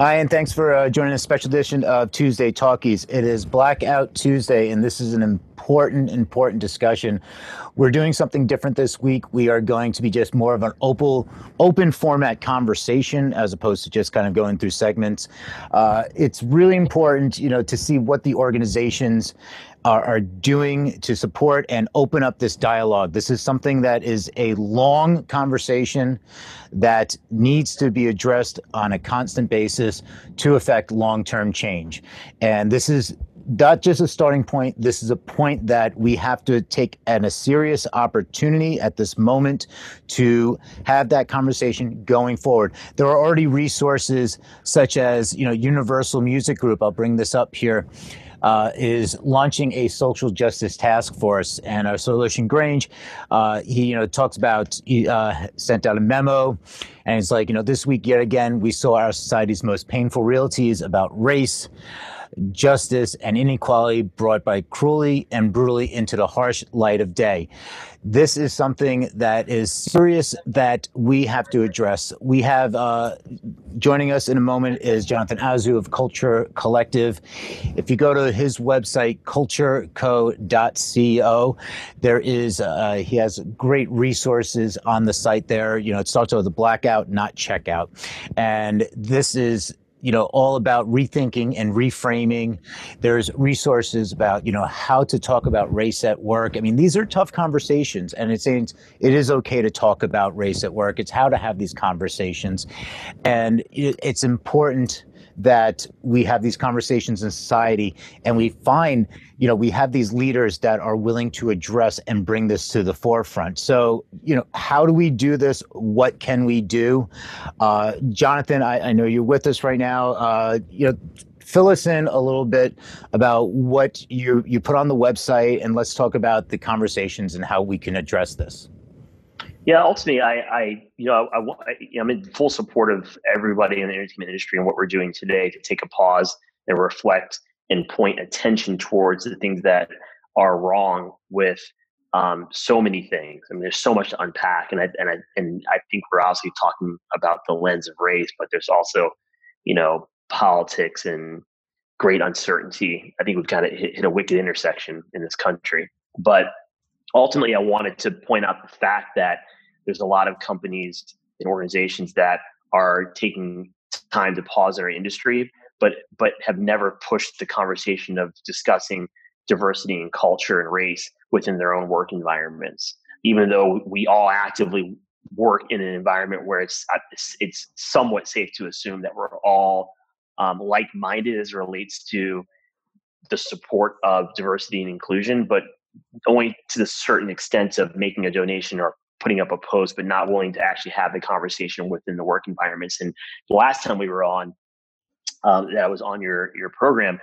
Hi, and thanks for uh, joining a special edition of Tuesday Talkies. It is Blackout Tuesday, and this is an important, important discussion. We're doing something different this week. We are going to be just more of an open, open format conversation as opposed to just kind of going through segments. Uh, it's really important, you know, to see what the organizations are, are doing to support and open up this dialogue. This is something that is a long conversation that needs to be addressed on a constant basis to affect long term change. And this is not just a starting point. This is a point that we have to take and a serious opportunity at this moment to have that conversation going forward. There are already resources such as, you know, Universal Music Group. I'll bring this up here uh, is launching a social justice task force. And our Sir Lucian Grainge, uh, he you know talks about he uh, sent out a memo, and it's like you know this week yet again we saw our society's most painful realities about race justice, and inequality brought by cruelly and brutally into the harsh light of day. This is something that is serious that we have to address. We have uh, joining us in a moment is Jonathan Azu of Culture Collective. If you go to his website, cultureco.co, there is uh, he has great resources on the site there. You know, it starts with a blackout, not checkout, and this is you know all about rethinking and reframing. There's resources about you know how to talk about race at work. I mean these are tough conversations and it's it is okay to talk about race at work. It's how to have these conversations. And it's important that we have these conversations in society and we find you know we have these leaders that are willing to address and bring this to the forefront. So you know how do we do this? What can we do? Uh, jonathan I, I, know you're with us right now. Uh, you know fill us in a little bit about what you you put on the website and let's talk about the conversations and how we can address this yeah, ultimately, I, I you know, I, I, am in full support of everybody in the entertainment industry and what we're doing today to take a pause and reflect and point attention towards the things that are wrong with um, so many things. I mean, there's so much to unpack, and I and I and I think we're obviously talking about the lens of race, but there's also, you know, politics and great uncertainty. I think we've got to hit, hit a wicked intersection in this country. But ultimately, I wanted to point out the fact that there's a lot of companies and organizations that are taking time to pause in our industry, but but have never pushed the conversation of discussing diversity and culture and race within their own work environments. Even though we all actively work in an environment where it's it's somewhat safe to assume that we're all um, like-minded as relates to the support of diversity and inclusion, but only to the certain extent of making a donation or putting up a post, but not willing to actually have the conversation within the work environments. And the last time we were on, um, that I was on your your program,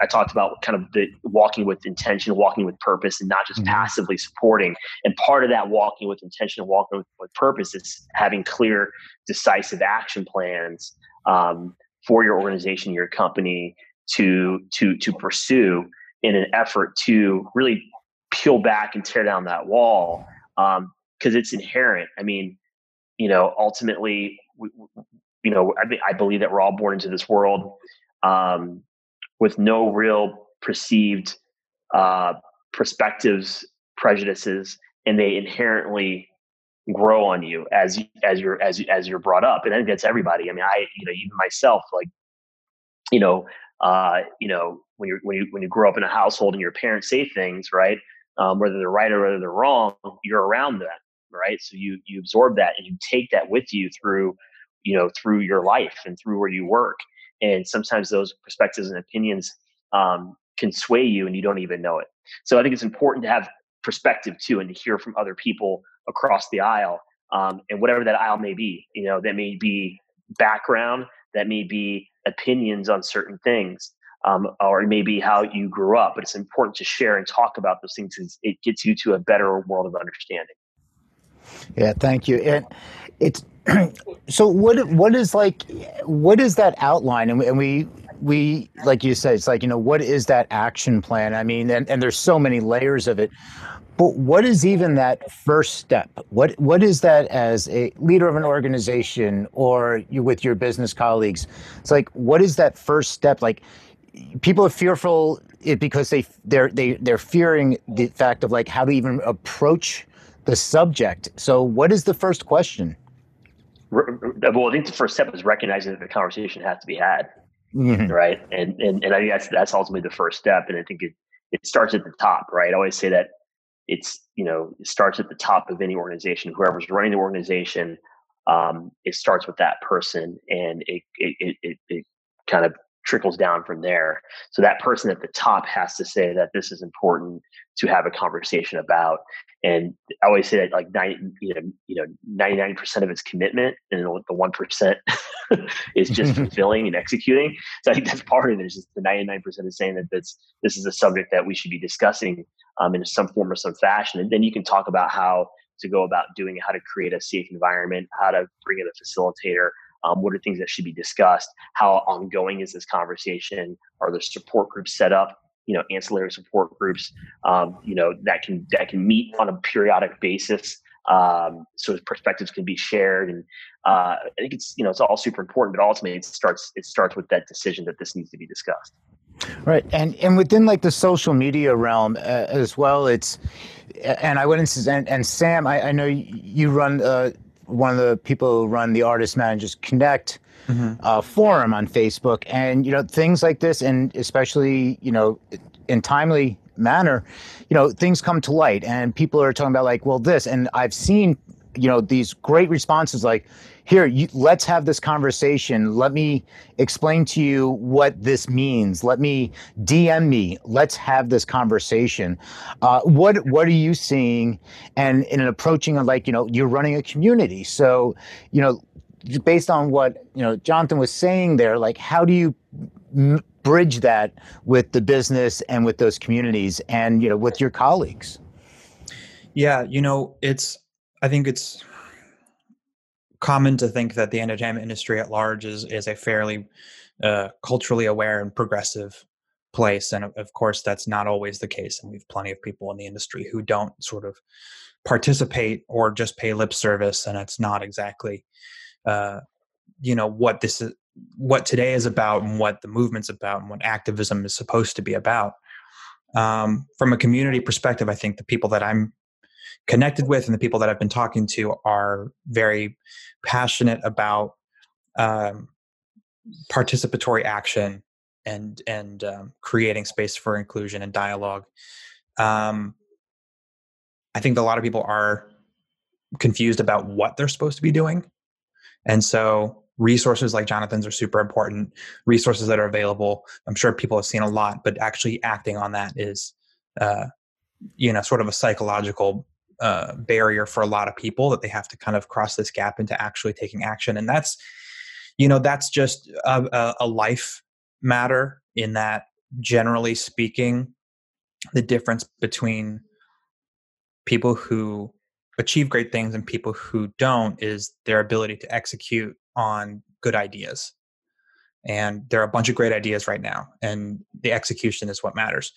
I talked about kind of the walking with intention, walking with purpose, and not just mm-hmm. passively supporting. And part of that walking with intention and walking with, with purpose is having clear, decisive action plans um, for your organization, your company to to to pursue in an effort to really peel back and tear down that wall um, because it's inherent. I mean, you know, ultimately, we, you know, I, I, believe that we're all born into this world um, with no real perceived uh, perspectives, prejudices, and they inherently grow on you as as you're as as you're brought up. And I think that's everybody. I mean, I you know, even myself, like, you know, uh, you know, when you when you when you grow up in a household and your parents say things, right? Um, whether they're right or whether they're wrong, you're around that right? So you you absorb that and you take that with you through you know through your life and through where you work. And sometimes those perspectives and opinions um, can sway you and you don't even know it. So i think it's important to have perspective too and to hear from other people across the aisle um, and whatever that aisle may be. You know that may be background that may be opinions on certain things um, or it may be how you grew up but it's important to share and talk about those things because it gets you to a better world of understanding yeah, thank you. And it's so what what is like what is that outline and we, and we we like you said it's like you know what is that action plan i mean and, and there's so many layers of it But what is even that first step? What what is that as a leader of an organization or you with your business colleagues? It's like what is that first step? Like people are fearful eh, because they they're they they're fearing the fact of like how to even approach the subject. So what is the first question? Well, I think the first step is recognizing that the conversation has to be had, mm-hmm. right? And, and and I think that's that's ultimately the first step. And I think it it starts at the top, right? I always say that it's you know it starts at the top of any organization whoever's running the organization um, it starts with that person and it it, it, it kind of trickles down from there so that person at the top has to say that this is important to have a conversation about and i always say that like 90 you know you know 99% of its commitment and the 1% is just fulfilling and executing so i think that's part of it is just the 99% is saying that this this is a subject that we should be discussing um, in some form or some fashion. And then you can talk about how to go about doing it, how to create a safe environment, how to bring in a facilitator, um, what are things that should be discussed, how ongoing is this conversation, are there support groups set up, you know, ancillary support groups, um, you know, that can that can meet on a periodic basis. Um, so perspectives can be shared, and uh, I think it's you know it's all super important. But ultimately, it starts it starts with that decision that this needs to be discussed. Right, and and within like the social media realm uh, as well, it's and I into and, and Sam, I, I know you run uh, one of the people who run the Artist Managers Connect mm-hmm. uh, forum on Facebook, and you know things like this, and especially you know in timely manner, you know things come to light, and people are talking about like, well, this, and I've seen you know these great responses like here you, let's have this conversation. Let me explain to you what this means. Let me dm me. Let's have this conversation. Uh, what what are you seeing? And in an approaching like you know you're running a community. So you know based on what you know jonathan was saying there like how do you m- bridge that with the business and with those communities and you know with your colleagues yeah you know it's I think it's common to think that the entertainment industry at large is is a fairly uh, culturally aware and progressive place, and of course that's not always the case. And we have plenty of people in the industry who don't sort of participate or just pay lip service, and it's not exactly, uh, you know, what this is, what today is about, and what the movement's about, and what activism is supposed to be about. Um, from a community perspective, I think the people that I'm connected with and the people that I've been talking to are very passionate about um, participatory action and and um, creating space for inclusion and dialogue. Um, I think a lot of people are confused about what they're supposed to be doing, and so resources like Jonathan's are super important. Resources that are available, I'm sure people have seen a lot, but actually acting on that is, uh, you know, sort of a psychological uh, barrier for a lot of people that they have to kind of cross this gap into actually taking action and that's you know that's just a, a life matter in that generally speaking the difference between people who achieve great things and people who don't is their ability to execute on good ideas and there are a bunch of great ideas right now and the execution is what matters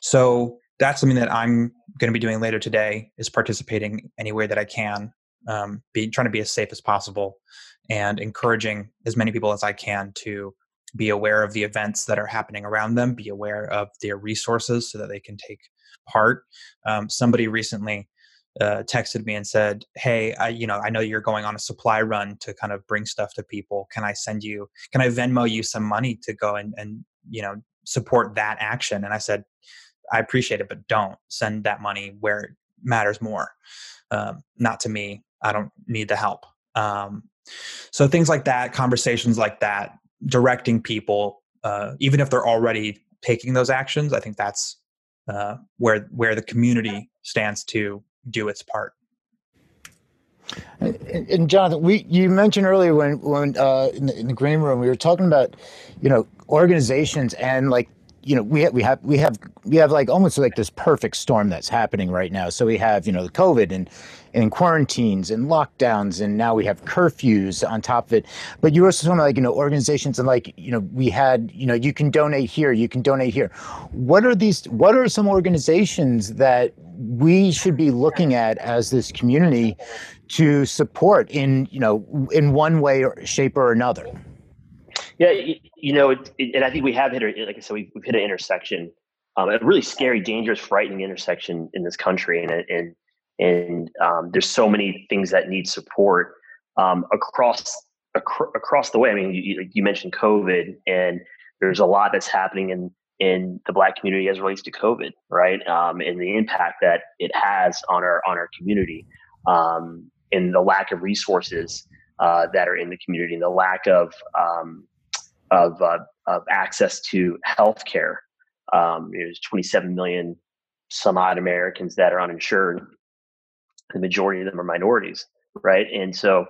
so that's something that I'm going to be doing later today is participating any way that I can, um, be trying to be as safe as possible and encouraging as many people as I can to be aware of the events that are happening around them, be aware of their resources so that they can take part. Um, somebody recently uh, texted me and said, "Hey, I, you know, I know you're going on a supply run to kind of bring stuff to people. Can I send you? Can I Venmo you some money to go and and you know support that action?" And I said, I appreciate it, but don't send that money where it matters more. Um, not to me. I don't need the help. Um, so things like that, conversations like that, directing people, uh, even if they're already taking those actions, I think that's uh, where where the community stands to do its part. And, and Jonathan, we you mentioned earlier when when uh, in, the, in the green room we were talking about, you know, organizations and like you know we have, we have we have we have like almost like this perfect storm that's happening right now. So we have you know the COVID and and quarantines and lockdowns, and now we have curfews on top of it. But you also talking like you know organizations and like you know we had you know you can donate here, you can donate here. What are these? What are some organizations that we should be looking at as this community to support in you know in one way or shape or another? Yeah, you know, it, it, and I think we have hit, a, like I said, we've, we've hit an intersection, um, a really scary, dangerous, frightening intersection in this country, and and and um, there's so many things that need support um, across ac- across the way. I mean, you, you mentioned COVID, and there's a lot that's happening in in the Black community as relates to COVID, right? Um, and the impact that it has on our on our community, um, and the lack of resources uh, that are in the community, and the lack of um, of, uh, of access to health care. Um, there's 27 million some odd Americans that are uninsured. The majority of them are minorities, right? And so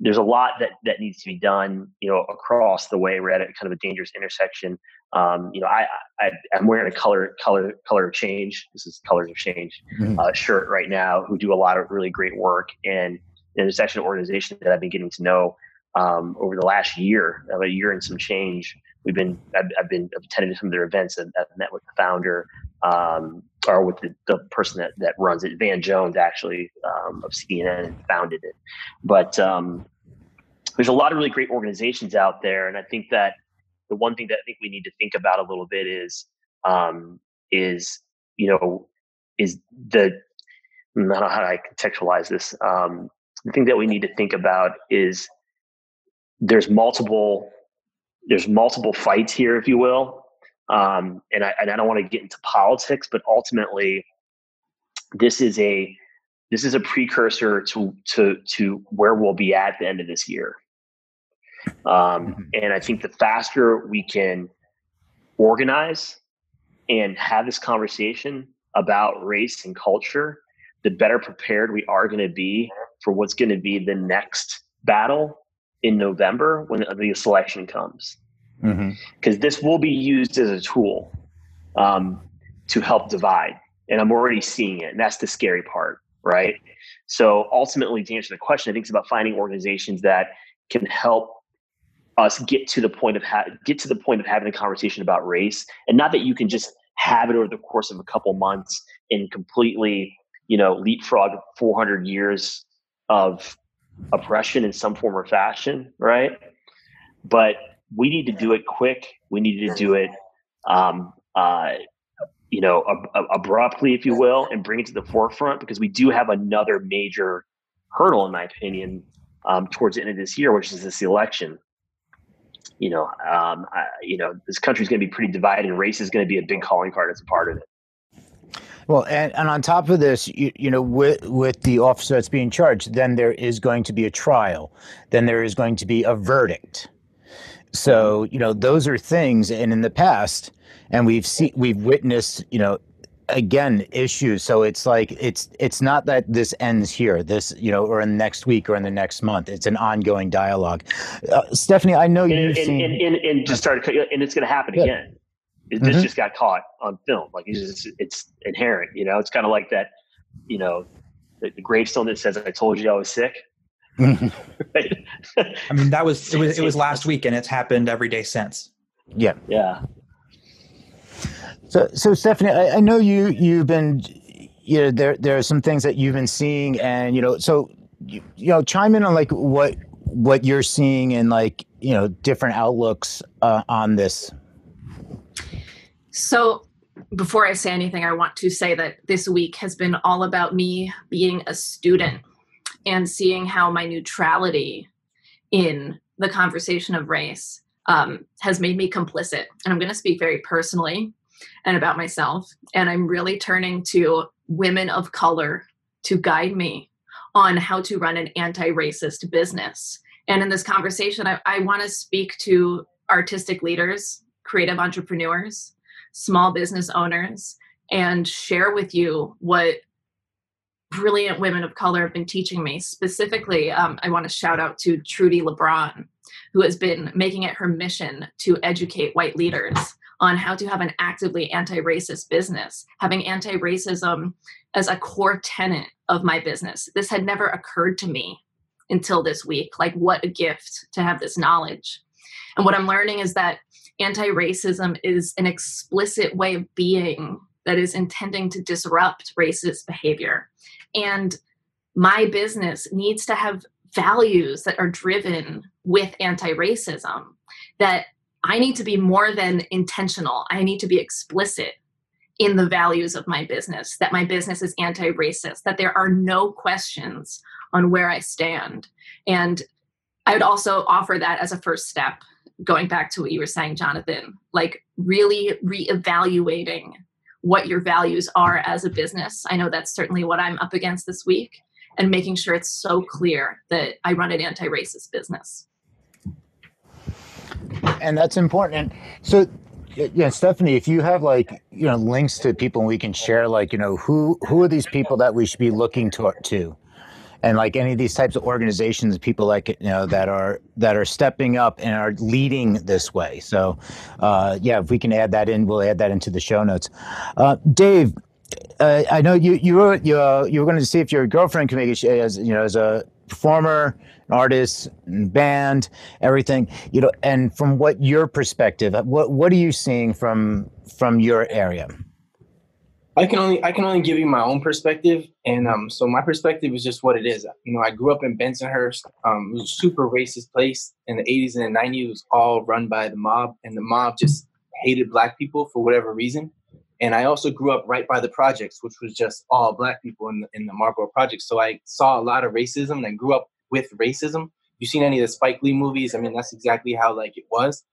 there's a lot that that needs to be done, you know, across the way. We're at a kind of a dangerous intersection. Um, you know, I, I am wearing a color color color of change. This is colors of change mm-hmm. uh, shirt right now. Who do a lot of really great work, and, and it's actually an organization that I've been getting to know um, over the last year, a year and some change. We've been I've, I've been attending some of their events and I've met with the founder um, or with the, the person that, that runs it. Van Jones actually um, of CNN and founded it. But um, there's a lot of really great organizations out there, and I think that the one thing that I think we need to think about a little bit is um, is you know is the I don't know how I contextualize this. Um, the thing that we need to think about is there's multiple there's multiple fights here, if you will. Um, and I and I don't want to get into politics, but ultimately, this is a this is a precursor to to to where we'll be at the end of this year. Um, mm-hmm. and I think the faster we can organize and have this conversation about race and culture, the better prepared we are going to be for what's going to be the next battle in November when the selection comes. Because mm-hmm. this will be used as a tool um, to help divide. And I'm already seeing it. And that's the scary part, right? So ultimately, to answer the question, I think it's about finding organizations that can help us get to the point of ha- get to the point of having a conversation about race, and not that you can just have it over the course of a couple months and completely, you know, leapfrog 400 years of oppression in some form or fashion, right? But we need to do it quick. We need to do it, um, uh, you know, ab- abruptly, if you will, and bring it to the forefront because we do have another major hurdle, in my opinion, um, towards the end of this year, which is this election. You know, um, I, you know, this country is going to be pretty divided, and race is going to be a big calling card as a part of it. Well, and, and on top of this, you, you know, with with the officer that's being charged, then there is going to be a trial, then there is going to be a verdict. So you know, those are things, and in the past, and we've seen, we've witnessed, you know, again issues. So it's like it's it's not that this ends here this you know or in the next week or in the next month. It's an ongoing dialogue. Uh, stephanie i know you've and, seen and, and, and just started and it's going to happen yeah. again it, mm-hmm. This just got caught on film. Like it's, just, it's inherent, you know. It's kind of like that, you know, the, the, gravestone that says, "I told you I was sick." right? I mean, that was it was it was last week, and it's happened every day since. Yeah, yeah. So, so Stephanie, I, I know you you've been, you know, there there are some things that you've been seeing, and you know, so you, you know, chime in on like what what you're seeing and like you know different outlooks uh, on this so, before I say anything, I want to say that this week has been all about me being a student and seeing how my neutrality in the conversation of race um, has made me complicit. And I'm going to speak very personally and about myself. And I'm really turning to women of color to guide me on how to run an anti racist business. And in this conversation, I, I want to speak to artistic leaders, creative entrepreneurs, small business owners and share with you what brilliant women of color have been teaching me. Specifically, um, I want to shout out to Trudi Lebron, who has been making it her mission to educate white leaders on how to have an actively anti-racist business, having anti-racism as a core tenet of my business. This had never occurred to me until this week. Like what a gift to have this knowledge. And what I'm learning is that anti-racism is an explicit way of being that is intending to disrupt racist behavior. And my business needs to have values that are driven with anti racism, that I need to be more than intentional. I need to be explicit in the values of my business, that my business is anti racist, that there are no questions on where I stand. And I would also offer that as a first step, going back to what you were saying, Jonathan, like really reevaluating what your values are as a business. I know that's certainly what I'm up against this week and making sure it's so clear that I run an anti racist business. And that's important. So, yeah, Stephanie, if you have like you know links to people we can share, like you know who who are these people that we should be looking to, to and like any of these types of organizations, people like you know that are that are stepping up and are leading this way. So, uh, yeah, if we can add that in, we'll add that into the show notes. Uh, Dave, uh, I know you you were you, uh, you were going to see if your girlfriend can make it as you know as a performer, artist, band, everything. You know, and from what your perspective, what what are you seeing from from your area? I can only I can only give you my own perspective, and um, so my perspective is just what it is. You know, I grew up in Bensonhurst. Um, it was a super racist place in the '80s and the '90s. It was all run by the mob, and the mob just hated black people for whatever reason. And I also grew up right by the projects, which was just all black people in the, in the Marlboro projects. So I saw a lot of racism and grew up with racism. You seen any of the Spike Lee movies? I mean, that's exactly how like it was.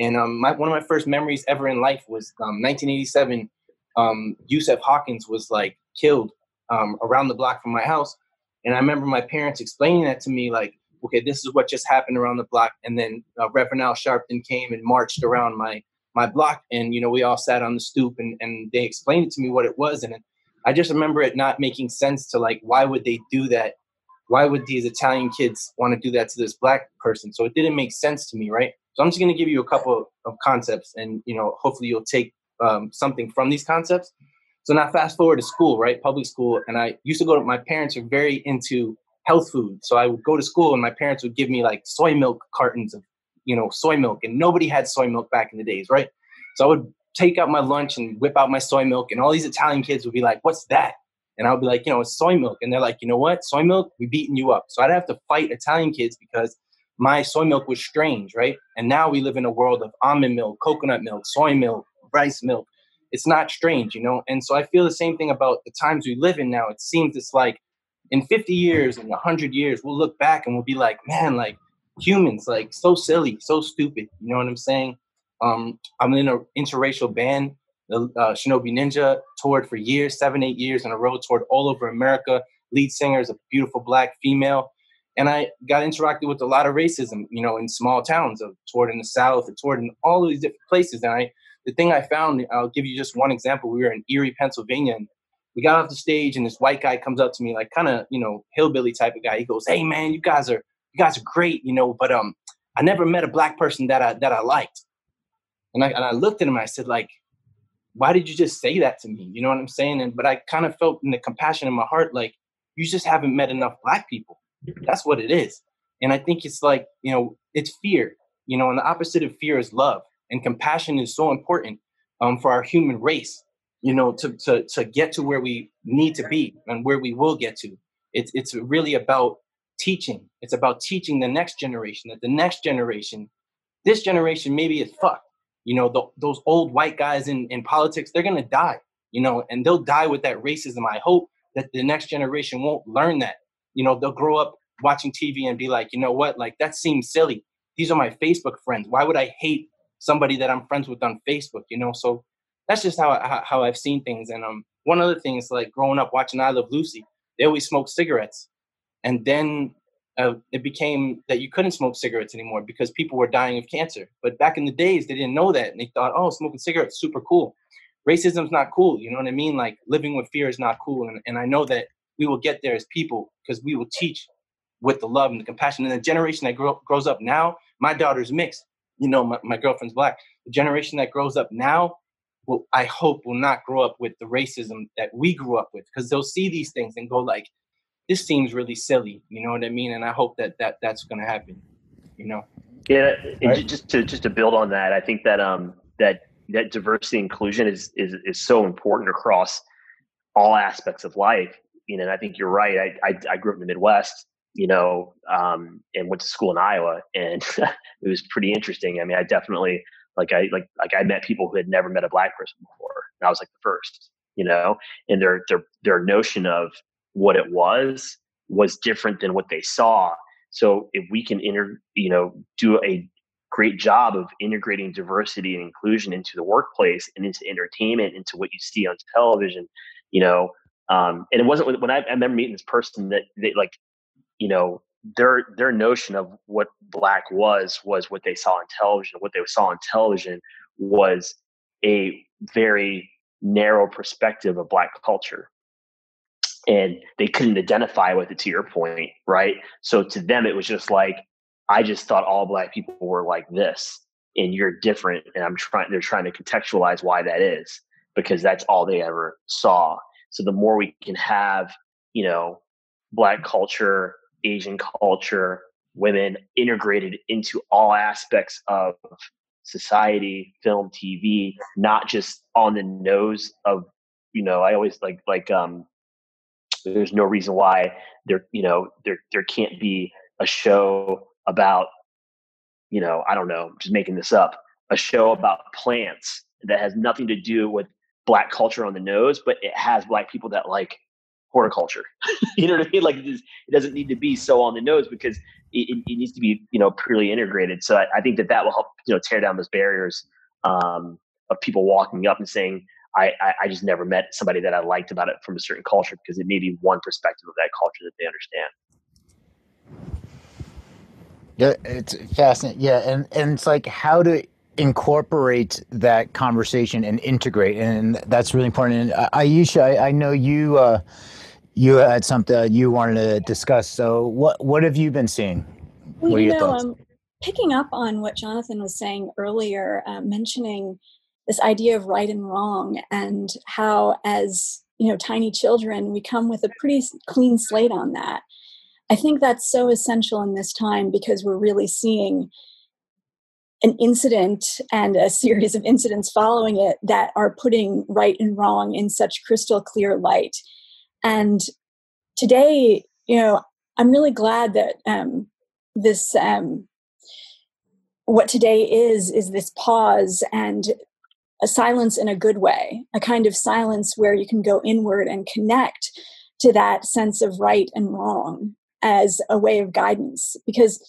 And um, my, one of my first memories ever in life was um, 1987. Um, Yusef Hawkins was like killed um, around the block from my house, and I remember my parents explaining that to me, like, okay, this is what just happened around the block. And then uh, Reverend Al Sharpton came and marched around my my block and you know we all sat on the stoop and, and they explained it to me what it was. And i just remember it not making sense to like why would they do that? Why would these italian kids want to do that to this black person? So it didn't make sense to me right? So i'm just going to give you a couple of concepts and you know hopefully you'll take um, something from these concepts so now fast forward to school right public school and i used to go to my parents are very into health food so i would go to school and my parents would give me like soy milk cartons of you know, soy milk, and nobody had soy milk back in the days, right? So I would take out my lunch and whip out my soy milk, and all these Italian kids would be like, "What's that?" And I would be like, "You know, it's soy milk," and they're like, "You know what? Soy milk, we beating you up." So I'd have to fight Italian kids because my soy milk was strange, right? And now we live in a world of almond milk, coconut milk, soy milk, rice milk. It's not strange, you know. And so I feel the same thing about the times we live in now. It seems it's like in 50 years and 100 years, we'll look back and we'll be like, man, like humans, like so silly, so stupid. You know what I'm saying? Um, I'm in an interracial band. The uh, Shinobi Ninja toured for years, seven, eight years in a row, toured all over America. Lead singer is a beautiful black female. And I got interacted with a lot of racism, you know, in small towns. I've toured in the South, toured in all of these different places. And I, the thing I found, I'll give you just one example. We were in Erie, Pennsylvania, and we got off the stage, and this white guy comes up to me, like kind of, you know, hillbilly type of guy. He goes, "Hey, man, you guys are you guys are great, you know, but um, I never met a black person that I that I liked. And I and I looked at him and I said, like, why did you just say that to me? You know what I'm saying? And but I kind of felt in the compassion in my heart, like, you just haven't met enough black people. That's what it is. And I think it's like, you know, it's fear, you know, and the opposite of fear is love. And compassion is so important um, for our human race, you know, to, to, to get to where we need to be and where we will get to. It's, it's really about teaching. It's about teaching the next generation that the next generation, this generation maybe is fucked. You know, the, those old white guys in, in politics, they're gonna die, you know, and they'll die with that racism. I hope that the next generation won't learn that. You know, they'll grow up watching TV and be like, you know what, like that seems silly. These are my Facebook friends. Why would I hate somebody that I'm friends with on Facebook? You know, so that's just how I, how I've seen things. And um, one other thing is like growing up watching I Love Lucy, they always smoke cigarettes and then uh, it became that you couldn't smoke cigarettes anymore because people were dying of cancer. But back in the days, they didn't know that, and they thought, "Oh, smoking cigarettes super cool." Racism's not cool. You know what I mean? Like living with fear is not cool. And, and I know that we will get there as people because we will teach with the love and the compassion. And the generation that grow, grows up now, my daughter's mixed. You know, my, my girlfriend's black. the generation that grows up now will I hope will not grow up with the racism that we grew up with because they'll see these things and go like, this seems really silly. You know what I mean? And I hope that that that's going to happen. You know. Yeah, right. just to just to build on that, I think that um that that diversity inclusion is is is so important across all aspects of life. You know, and I think you're right. I I, I grew up in the Midwest, you know, um, and went to school in Iowa, and it was pretty interesting. I mean, I definitely like I like like I met people who had never met a black person before, and I was like the first, you know, and their their their notion of what it was was different than what they saw. So if we can inter, you know, do a great job of integrating diversity and inclusion into the workplace and into entertainment, into what you see on television, you know, um, and it wasn't when I, I remember meeting this person that they like, you know, their their notion of what black was was what they saw on television. What they saw on television was a very narrow perspective of black culture. And they couldn't identify with it to your point right? So to them it was just like i just thought all black people were like this and you're different and i'm trying they're trying to contextualize why that is because that's all they ever saw so the more we can have you know black culture asian culture women integrated into all aspects of society film tv not just on the nose of you know i always like like um there's no reason why there, you know, there there can't be a show about, you know, I don't know, just making this up, a show about plants that has nothing to do with black culture on the nose, but it has black people that like horticulture. you know what I mean? Like it, it, doesn't need to be so on the nose because it, it needs to be, you know, purely integrated. So I, I, think that that will help, you know, tear down those barriers um, of people walking up and saying, I, I, just never met somebody that I liked about it from a certain culture because it may be one perspective of that culture that they understand. Yeah, it's fascinating. Yeah, and and it's like how to incorporate that conversation and integrate, and that's really important. And Aisha, I, I know you uh, you had something you wanted to discuss. So what what have you been seeing? Well, what are your know, thoughts? Um, picking up on what Jonathan was saying earlier, uh, mentioning this idea of right and wrong and how as you know tiny children we come with a pretty clean slate on that i think that's so essential in this time because we're really seeing an incident and a series of incidents following it that are putting right and wrong in such crystal clear light and today you know i'm really glad that um, this um, what today is is this pause and a silence in a good way, a kind of silence where you can go inward and connect to that sense of right and wrong as a way of guidance. Because,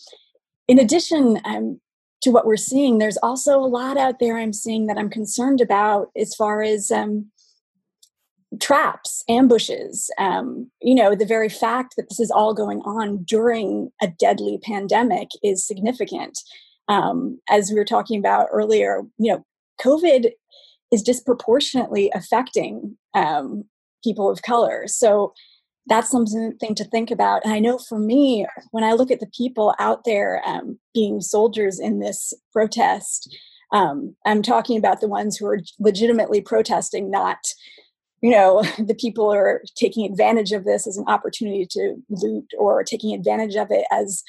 in addition um, to what we're seeing, there's also a lot out there I'm seeing that I'm concerned about as far as um, traps, ambushes. Um, you know, the very fact that this is all going on during a deadly pandemic is significant. Um, as we were talking about earlier, you know, COVID is disproportionately affecting um, people of color. So that's something to think about. And I know for me, when I look at the people out there um, being soldiers in this protest, um, I'm talking about the ones who are legitimately protesting, not you know the people are taking advantage of this as an opportunity to loot or taking advantage of it as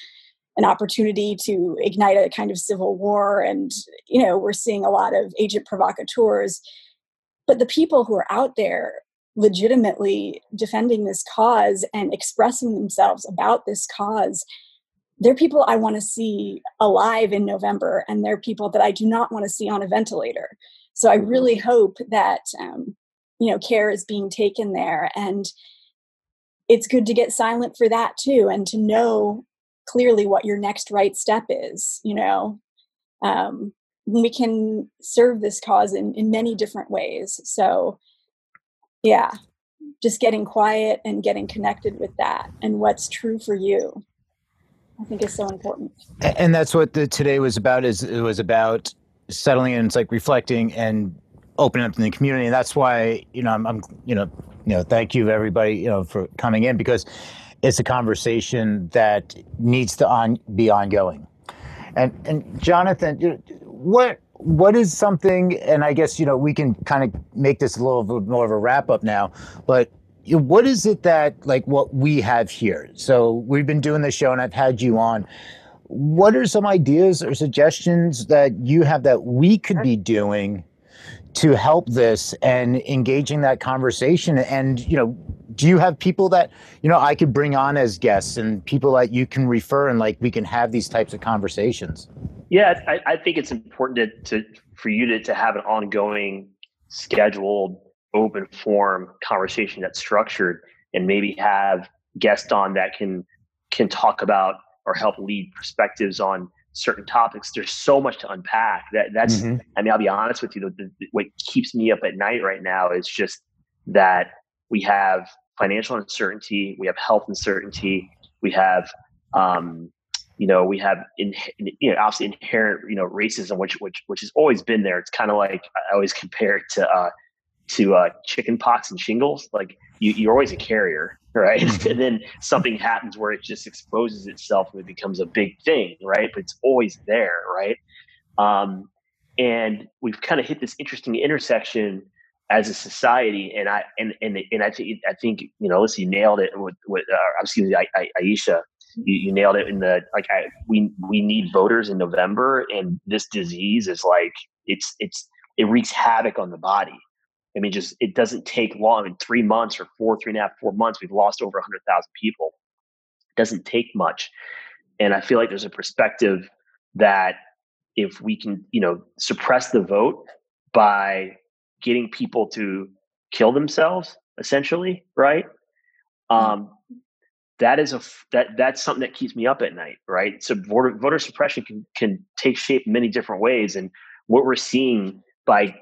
an opportunity to ignite a kind of civil war and you know we're seeing a lot of agent provocateurs but the people who are out there legitimately defending this cause and expressing themselves about this cause they're people i want to see alive in november and they're people that i do not want to see on a ventilator. So i really hope that um, you know care is being taken there and it's good to get silent for that too and to know clearly what your next right step is you know? Um, we can serve this cause in, in many different ways. So yeah just getting quiet and getting connected with that and what's true for you i think is so important and that's what the today was about is it was about settling in it's like reflecting and opening up in the community and that's why you know I'm, I'm you know you know thank you everybody you know for coming in because it's a conversation that needs to on, be ongoing. And and Jonathan, what what is something, and I guess, you know, we can kind of make this a little bit more of a wrap up now, but what is it that, like, what we have here? So we've been doing this show and I've had you on. What are some ideas or suggestions that you have that we could be doing to help this and engaging that conversation? And, you know, do you have people that, you know, I could bring on as guests and people that you can refer and like we can have these types of conversations? Yeah, I, I think it's important to, to for you to, to have an ongoing, scheduled, open form conversation that's structured, and maybe have guests on that can can talk about or help lead perspectives on certain topics. There's so much to unpack. That that's. Mm-hmm. I mean, I'll be honest with you. The, the, what keeps me up at night right now is just that we have financial uncertainty, we have health uncertainty, we have um, you know, we have in, you know obviously inherent you know racism, which which which has always been there. It's kind of like I always compare it to uh, to uh, chicken pox and shingles. Like you, you're always a carrier, right? Mm-hmm. and then something happens where it just exposes itself and it becomes a big thing, right? But it's always there, right? Um, and we've kind of hit this interesting intersection as a society, and I and and and I think I think you know, listen, you nailed it with with uh, excuse me, I, I, Aisha you, you nailed it in the like I, we we need voters in November and this disease is like it's it's it wreaks havoc on the body. I mean, just it doesn't take long. In three months or four, three and a half, four months, we've lost over hundred thousand people. It doesn't take much, and I feel like there's a perspective that if we can, you know, suppress the vote by getting people to kill themselves, essentially, right? Mm-hmm. Um, that is a that that's something that keeps me up at night, right? So voter voter suppression can can take shape many different ways, and what we're seeing by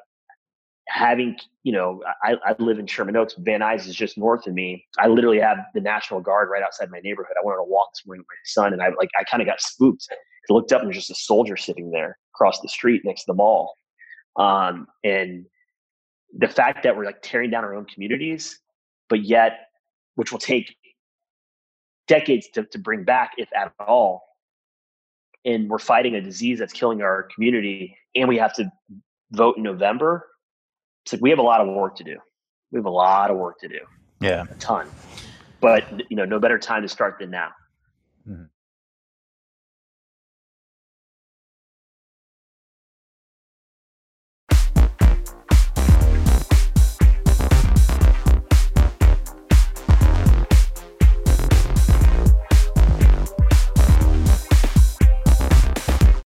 having you know I, I live in Sherman Oaks. Van Nuys is just north of me. I literally have the National Guard right outside my neighborhood. I went on a walk this morning with my son, and I like I kind of got spooked. I looked up and there's just a soldier sitting there across the street next to the mall, um, and the fact that we're like tearing down our own communities, but yet which will take decades to, to bring back, if at all. And we're fighting a disease that's killing our community, and we have to vote in November. It's like we have a lot of work to do. We have a lot of work to do. Yeah, a ton. But you know, no better time to start than now. Mm-hmm.